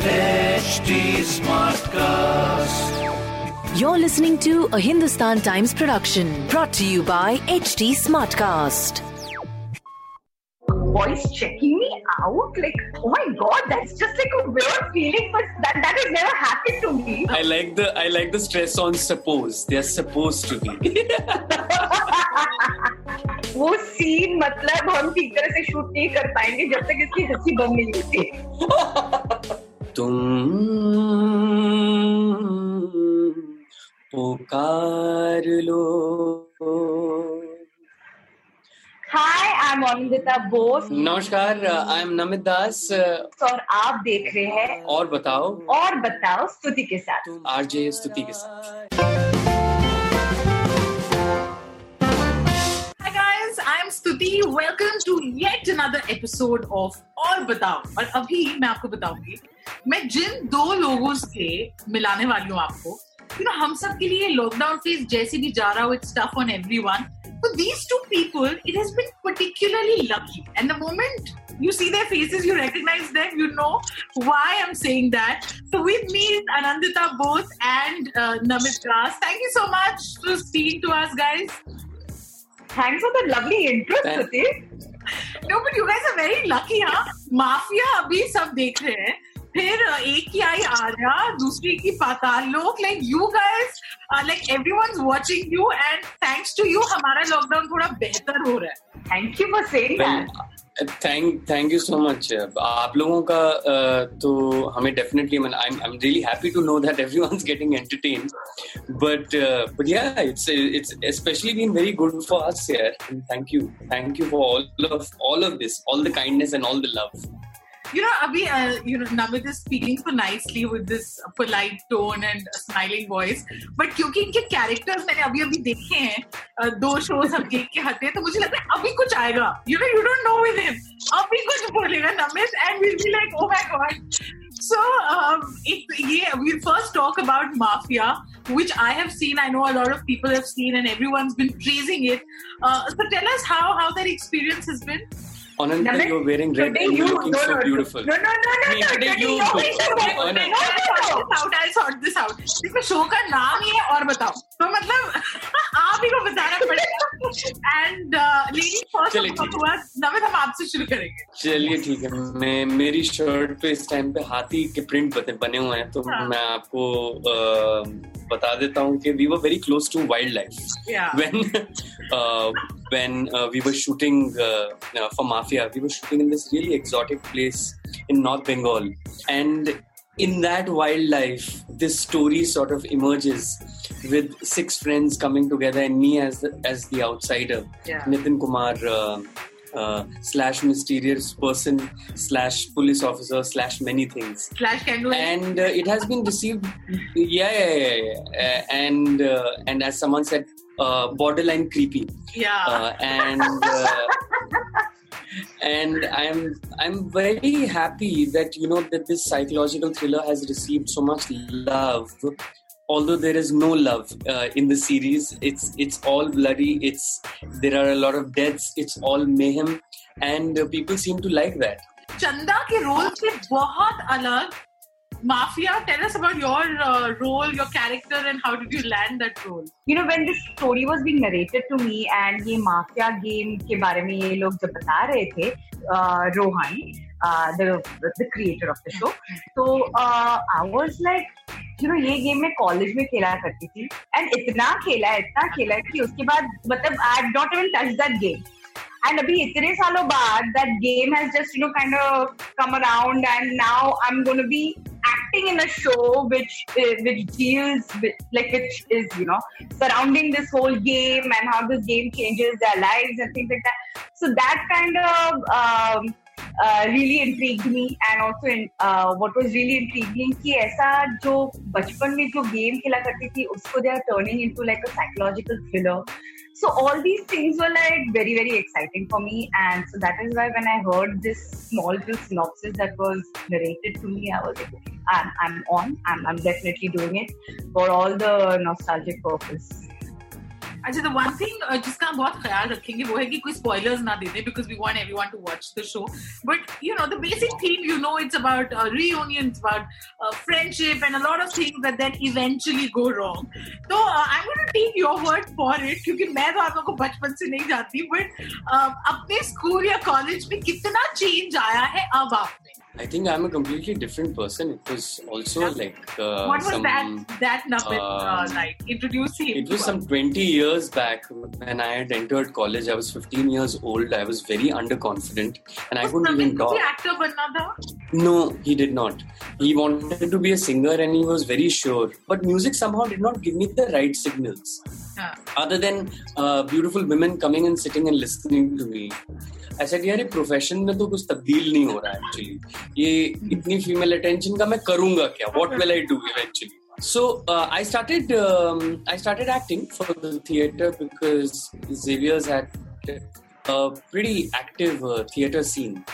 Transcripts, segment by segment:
HT Smartcast. You're listening to a Hindustan Times production brought to you by HT Smartcast. voice checking me out. Like, oh my god, that's just like a weird feeling, but that, that has never happened to me. I like the I like the stress on suppose. They're supposed to be. वो scene मतलब हम ठीक तरह से shoot नहीं कर पाएँगे जब तक इसकी हँसी बंद नहीं होती। तुम पुकार लो। Hi I am Anindita Bose नमस्कार आई एम नमित दास और आप देख रहे हैं और बताओ। और बताओ स्तुति के साथ। आरजे स्तुति के साथ। Stuti. Welcome to yet another episode of और बताओ और अभी मैं आपको बताऊँगी मैं जिन दो लोगों से मिलाने वाली हूँ आपको you know, हम सब के लिए लॉकडाउन फ़ेज़ जैसे भी जा रहा हो it's tough on everyone these two people, it has been particularly lucky. And the moment you see their faces, you recognize them, you know why I'm saying that. So with me is Anandita Bose and uh, Namit Das. Thank you so much for speaking to us, guys. Thanks for the lovely intro Sati No, but you guys are very lucky, huh? Mafia अभी सब देख रहे हैं। फिर एक की आई आर्या दूसरी की Paatal Lok like you guys like everyone watching you and thanks to you हमारा लॉकडाउन थोड़ा बेहतर हो रहा है। Thank you for saying that thank thank you so much आप लोगों का uh, तो हमें definitely I M I am really happy to know that everyone's getting entertain but but yeah it's it's specially been very good for us here thank you thank you for all of all of this all the kindness and all the love You know, Abhi, uh, you know, Namit is speaking so nicely with this polite tone and a smiling voice. But क्योंकि इनके characters मैंने अभी अभी देखे हैं uh, दो shows हम देख के हटे तो मुझे लग रहा है अभी कुछ आएगा you know you don't know with him अभी कुछ बोलेगा Namit and we'll be like oh my god so um, it, yeah we'll first talk about Mafia which I have seen I know a lot of people have seen and everyone's been praising it uh, so tell us how how that experience has been Ananta, Namit, you're wearing red today and you're you- looking no, so no, beautiful. No, no, no, no, नहीं, no. today today you- you're today- beautiful. Oh, no. No, no, no. out, I'll sort this out. देखो show का तो मतलब आप ही को बताना पड़ेगा and लेकिन फ़र्स्ट। हुआ नमित हम आपसे शुरू करेंगे चलिए ठीक है मैं मेरी शर्ट पे इस टाइम पे हाथी के प्रिंट बने हुए हैं तो हाँ। मैं आपको अ, बता देता हूँ कि we were very close to wildlife Yeah. when uh, we were shooting uh, uh, for Mafia, we were shooting in this really exotic place in North Bengal, and in that wildlife, this story sort of emerges with six friends coming together and me as the, as the outsider, Yeah. Nitin Kumar. Uh, uh, slash mysterious person slash police officer slash many things Flash can and uh, it has been received yeah yeah yeah, yeah. Uh, and uh, and as someone said uh, borderline creepy yeah. uh, and uh, and i'm i'm very happy that you know that this psychological thriller has received so much love although there is no love uh, in the series it's it's all bloody it's there are a lot of deaths it's all mayhem and uh, people seem to like that चंदा के role से बहुत अलग mafia tell us about your uh, role your character and how did you land that role you know when this story was being narrated to me and ये Mafia game के बारे में ये लोग जब बता रहे थे uh, Rohan uh, the the creator of the show तो uh, I was like you know ये गेम मैं कॉलेज में खेला करती थी एंड इतना खेला है इतना खेला है कि उसके बाद मतलब I have not even touch that game and अभी इतने सालों बाद that game has just you know kind of come around and now I am gonna be acting in a show which uh, which deals with like which is you know surrounding this whole game and how this game changes their lives and things like that so that kind of um, uh, really intrigued me and also in, uh, what was really intriguing कि ऐसा जो बचपन में जो game खेला करती थी उसको they are turning into like a psychological thriller so all these things were like very very exciting for me. And so that is why when i heard this small little synopsis that was narrated to me i was like I'm, I'm on. I'm, I'm definitely doing it for all the nostalgic purpose अच्छा the one thing जिसका हम बहुत ख्याल रखेंगे वो है कि कोई स्पॉयलर्स ना दे because we want everyone to watch the show but you know the basic theme you know it's about it's about uh, friendship and a lot of things that then eventually go तो I am to take your word for it क्योंकि मैं तो आप लोगों को बचपन से नहीं जानती बट अपने स्कूल या कॉलेज में कितना चेंज आया है अब आप? I think I'm a completely different person. It was also yeah. like uh, what was some, that that number uh, um, like? Introduce him. It was some 20 years back when I had entered college. I was 15 years old. I was very underconfident, and was I couldn't even talk. Was actor No, he did not. He wanted to be a singer, and he was very sure. But music somehow did not give me the right signals. Other than uh, beautiful women coming and sitting and listening to me, I said यार profession में तो कुछ तब्दील नहीं हो रहा है actually ये इतनी फीमेल अटेंशन का मैं करूँगा क्या what will I do actually so uh, I started um, I started acting for the theater because Xavier's had a pretty active uh, theater scene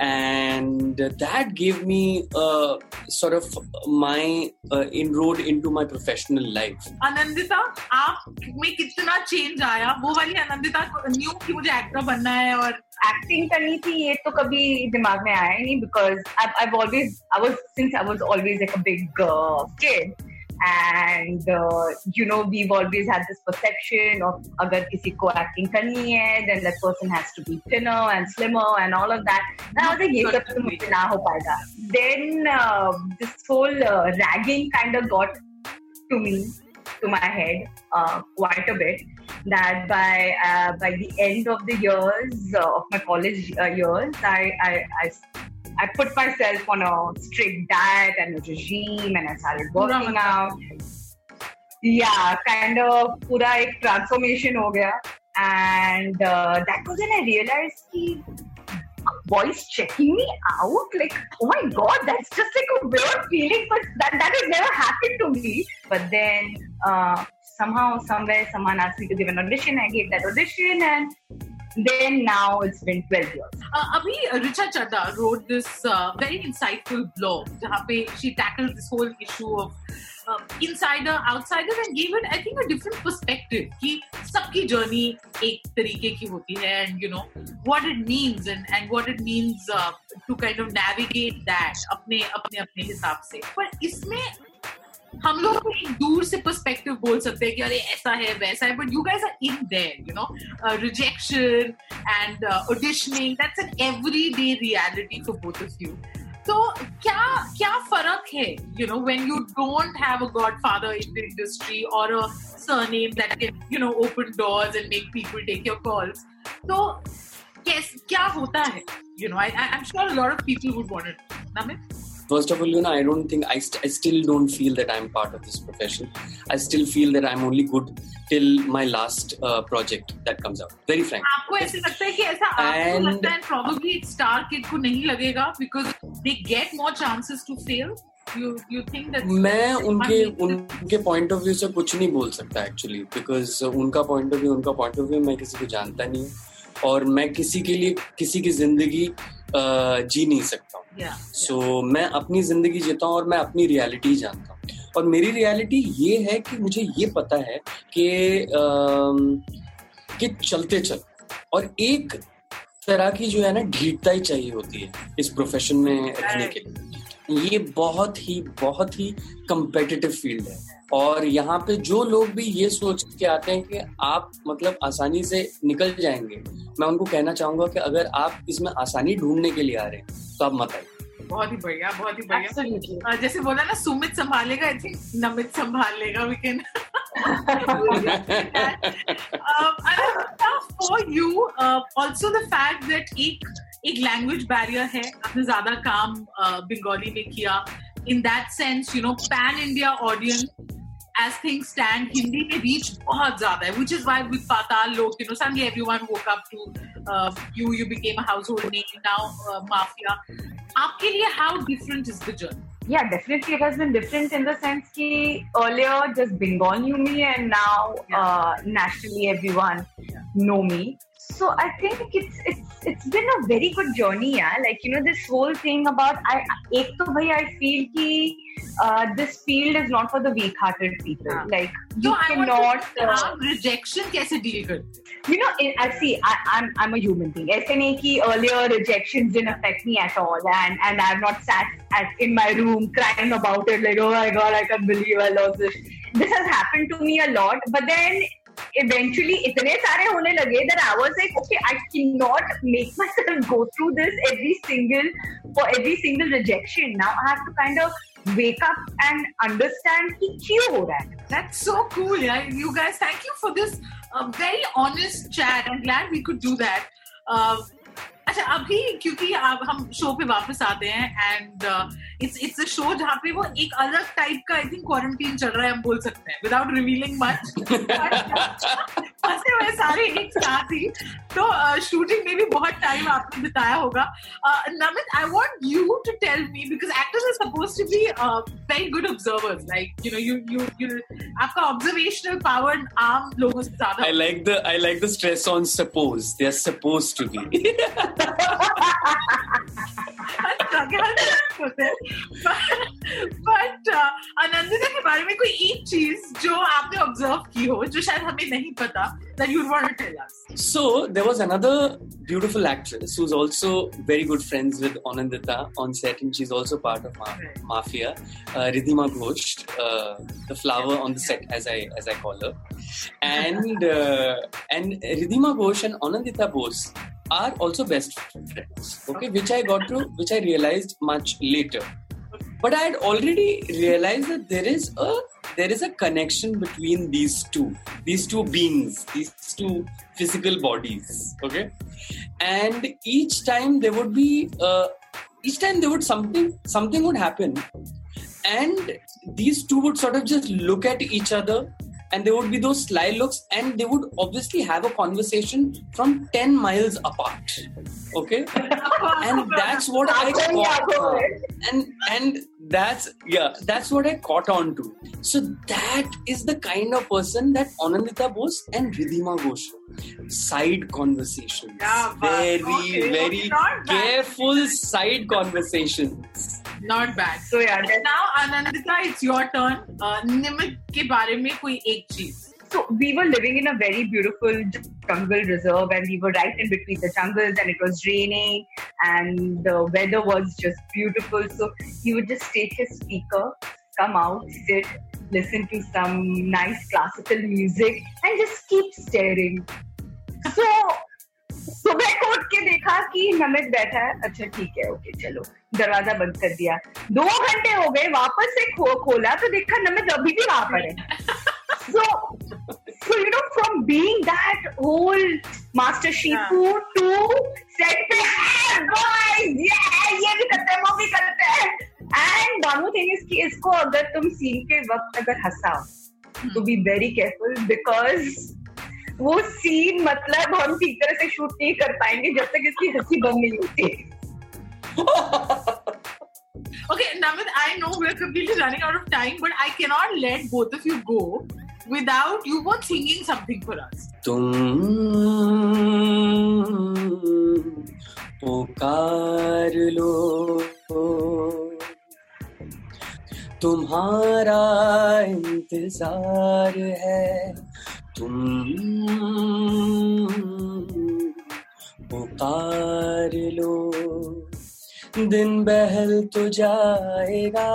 and that gave me uh, sort of my uh, inroad into my professional life Anandita आप में कितना change आया वो वाली Anandita new कि मुझे actor बनना है और एक्टिंग करनी थी ये तो कभी दिमाग में आया ही नहीं because I always I was since I was always like a big kid and uh, you know we've always had this perception of agar kisi ko acting karni hai then that person has to be thinner and slimmer and all of that. And was like ye sab to mujhe na then uh, this whole uh, ragging kind of got to me to my head uh, quite a bit that by uh, by the end of the years uh, of my college uh, years I I put myself on a strict diet and a regime, and I started working out. Yeah, kind of pura ek transformation ho gaya. And uh, that was when I realized ki boys checking me out like oh my god that's just like a weird feeling but that that has never happened to me but then uh, somehow somewhere someone asked me to give an audition i gave that audition and then now it's been 12 years Uh, अभी रिचा चड्डा wrote this uh, very insightful blog पे she tackled this whole issue of uh, insider outsider and gave it I think a different perspective कि सबकी journey एक तरीके की होती है and you know what it means and and what it means uh, to kind of navigate that अपने अपने अपने हिसाब से पर इसमें हम लोग एक दूर से पर्सपेक्टिव बोल सकते हैं कि अरे, ऐसा है, वैसा है but you guys are in there you know rejection and auditioning that's an everyday reality for both of you तो क्या क्या फ़र्क है you know when you don't have a godfather in the industry or a surname that can you know open doors and make people take your calls तो कैस क्या होता है you know I I am sure a lot of people would want it Namit First of all, you know, I don't think I, st- I still don't feel that I'm part of this profession. I still feel that I'm only good till my last uh, project that comes out. Very frank. आपको ऐसे लगता है कि ऐसा आपको And- लगता है probably star kid को नहीं लगेगा because they get more chances to fail you you think that मैं उनके उनके पॉइंट ऑफ व्यू से कुछ नहीं बोल सकता एक्चुअली बिकॉज उनका पॉइंट ऑफ व्यू उनका पॉइंट ऑफ व्यू मैं किसी को जानता नहीं हूँ और मैं किसी के लिए किसी की ज़िंदगी जी नहीं सकता हूँ। Yeah, सो मैं अपनी ज़िंदगी जीता हूँ और मैं अपनी रियलिटी जानता हूँ। और मेरी रियलिटी ये है कि मुझे ये पता है कि कि चलते चल और एक तरह की जो है ना ढीठता ही चाहिए होती है इस प्रोफेशन में रहने के लिए। ये बहुत ही बहुत ही कंपेटिटिव फ़ील्ड है। और यहाँ पे जो लोग भी ये सोच के आते हैं कि आप मतलब आसानी से निकल जाएँगे मैं उनको कहना चाहूँगा कि अगर आप इसमें आसानी ढूँढने के लिए आ रहे हैं तो आप मत आइए। बहुत ही बढ़िया बहुत ही बढ़िया। Uh, जैसे बोला ना सुमित संभालेगा आई थिंक नमित संभाल लेगा we can for you also the fact that एक एक लैंग्वेज बैरियर है आपने ज़्यादा काम बंगाली में किया in that sense you know pan India audience as thing stand Hindi में रीच बहुत ज़्यादा है which is why with Paatal Lok you know suddenly everyone woke up to you you became a household name now Mafia आपके लिए how different is the journey yeah, definitely it has been different in the sense ki earlier just Bengal knew me and now yeah. uh, nationally everyone yeah. know me. So I think it's it's it's been a very good journey yeah. Like you know this whole thing about i i feel ki uh, this field is not for the weak hearted people. Yeah. like you so cannot I want to, uh, rejection kaise deal you know eh, i see i i'm i'm a human being. aise nahi ki earlier rejections didn't affect me at all and and i've not sat at, in my room crying about it like oh my god i can't believe i lost this. This has happened to me a lot but then eventually itne sare hone lage that I was like, okay, I cannot make myself go through this every single for every single rejection. Now I have to kind of wake up and understand ki kyun ho raha hai. That's so cool, yeah. You guys, thank you for this uh, very honest chat. I'm glad we could do that. Uh, अच्छा अभी क्योंकि अब हम show पे वापस आते हैं and it's it's a show जहाँ पे वो एक अलग टाइप का आई थिंक क्वारंटीन चल रहा है हम बोल सकते हैं विदाउट रिवीलिंग मच फंसे हुए सारे एक साथ ही तो शूटिंग में भी बहुत टाइम आपने बिताया होगा Namit I want you to tell me because actors are suppose to be very good observers like you know you you you आपका ऑब्जर्वेशनल पावर आम लोगों से ज़्यादा I like the I like the stress on suppose. They're supposed to be. But Anandita के बारे में कोई एक चीज जो आपने ऑब्जर्व की हो जो शायद हमें नहीं पता that you'd want to tell us So there was another beautiful actress who's also very good friends with Anandita on set, and she's also part of Ma- Right. Mafia. Uh, Ridhima Ghosh, uh, the flower on the set, as I as I call her, and uh, and Ridhima Ghosh and Anandita Bose are also best friends. Okay, which I got to, which I realized much later. But I had already realized that there is a there is a connection between these two, these two beings, these two physical bodies. Okay, and each time there would be uh, each time there would something something would happen, and these two would sort of just look at each other and there would be those sly looks and they would obviously have a conversation from 10 miles apart. Okay? And that's what i caught on. and and that's yeah that's what i caught on to. So that is the kind of person that anandita bose and ridhima ghosh side conversations. Yeah, very okay. very careful side conversations not bad. So yeah. Now Anandita, it's your turn. Uh, Namit, के बारे में कोई एक चीज. So we were living in a very beautiful jungle reserve, and we were right in between the jungles, and it was raining, and the weather was just beautiful. So he would just take his speaker, come out, sit, listen to some nice classical music, and just keep staring. So सुबह को उठ के देखा कि नमित बैठा है। अच्छा ठीक है ओके चलो दरवाज़ा बंद कर दिया। दो घंटे हो गए वापस से खो, खोला तो देखा नमित अभी भी वहाँ पर है। So so you know from being that whole master shifu to set पे "Hey, boys yeah ये भी करते हैं वो भी करते हैं। And one thing is कि इसको अगर तुम सीन के वक्त अगर हंसा तो बी वेरी केयरफुल बिकॉज़ वो सीन मतलब हम ठीक तरह से शूट नहीं कर पाएँगे जब तक इसकी हँसी बंद नहीं होती। Okay Namit I know we are completely running out of time but I can not let both of you go without you want singing something for us तुम पुकार लो। तुम्हारा इंतज़ार है। तुम पुकार लो। दिन बहल तो जाएगा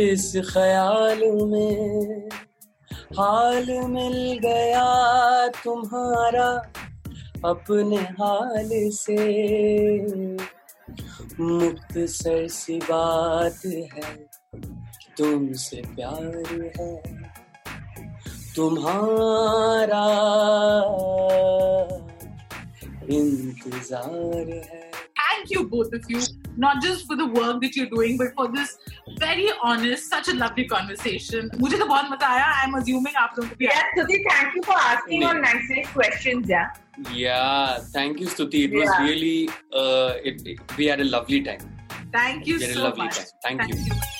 इस ख्याल में। हाल मिल गया तुम्हारा अपने हाल से। मुक्त सर सी बात है, तुमसे प्यार है। तुम्हारा इंतज़ार है Thank you, both of you, not just for the work that you're doing, but for this very honest, such a lovely conversation. मुझे तो बहुत मज़ा आया. I'm assuming आप लोगों को भी. Yeah, Stuti, thank you for asking all nice nice questions. Yeah. Yeah, thank you, Stuti. It was Yeah. really, uh, it, it- we had a lovely time. Thank you We had a so much. time. Thank you, you.